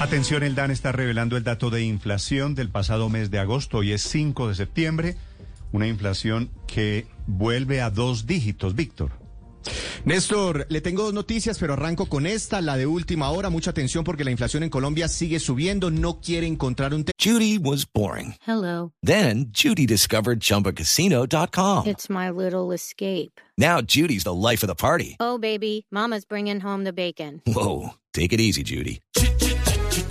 Atención, el DAN está revelando el dato de inflación del pasado mes de agosto. Hoy es 5 de septiembre. Una inflación que vuelve a dos dígitos, Víctor. Néstor, le tengo dos noticias, pero arranco con esta, la de última hora. Mucha atención porque la inflación en Colombia sigue subiendo. No quiere encontrar un Judy was boring. Hello. Then Judy discovered ChumbaCasino.com. It's my little escape. Now Judy's the life of the party. Oh, baby, Mama's bringing home the bacon. Whoa, take it easy, Judy.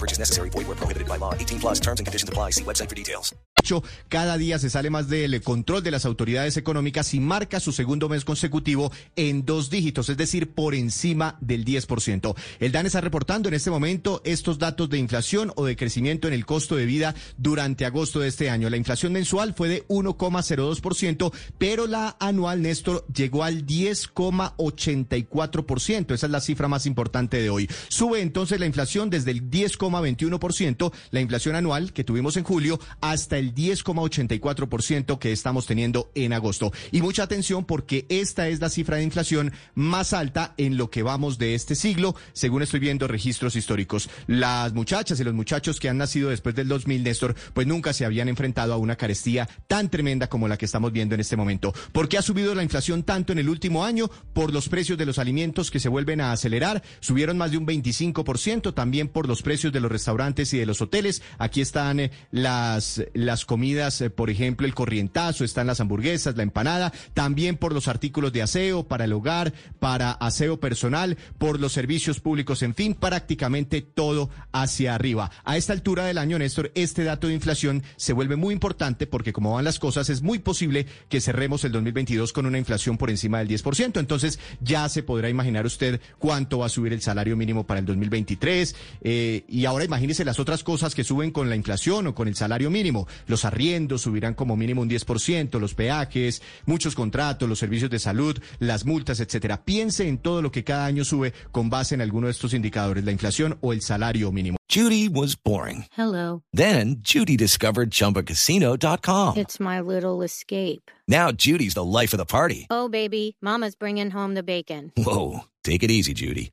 No purchase necessary. Void were prohibited by law. 18 plus terms and conditions apply. See website for details. hecho. Cada día se sale más del control de las autoridades económicas y marca su segundo mes consecutivo en dos dígitos, es decir, por encima del 10%. El DAN está reportando en este momento estos datos de inflación o de crecimiento en el costo de vida durante agosto de este año. La inflación mensual fue de 1,02%, pero la anual, Néstor, llegó al 10,84%. Esa es la cifra más importante de hoy. Sube entonces la inflación desde el 10,21%, la inflación anual que tuvimos en julio, hasta el 10,84% que estamos teniendo en agosto. Y mucha atención porque esta es la cifra de inflación más alta en lo que vamos de este siglo, según estoy viendo registros históricos. Las muchachas y los muchachos que han nacido después del 2000, Néstor, pues nunca se habían enfrentado a una carestía tan tremenda como la que estamos viendo en este momento. ¿Por qué ha subido la inflación tanto en el último año? Por los precios de los alimentos que se vuelven a acelerar, subieron más de un 25%, también por los precios de los restaurantes y de los hoteles. Aquí están eh, las, las comidas, eh, por ejemplo, el corrientazo, están las hamburguesas, la empanada, también por los artículos de aseo para el hogar, para aseo personal, por los servicios públicos, en fin, prácticamente todo hacia arriba. A esta altura del año, Néstor, este dato de inflación se vuelve muy importante porque como van las cosas, es muy posible que cerremos el 2022 con una inflación por encima del 10%. Entonces, ya se podrá imaginar usted cuánto va a subir el salario mínimo para el 2023. Eh, y ahora imagínese las otras cosas que suben con la inflación o con el salario mínimo. Los arriendos subirán como mínimo un 10%, los peajes, muchos contratos, los servicios de salud, las multas, etcétera. Piense en todo lo que cada año sube con base en alguno de estos indicadores, la inflación o el salario mínimo. Judy was boring. Hello. Then Judy discovered ChumbaCasino.com. It's my little escape. Now Judy's the life of the party. Oh, baby, Mama's bringing home the bacon. Whoa, take it easy, Judy.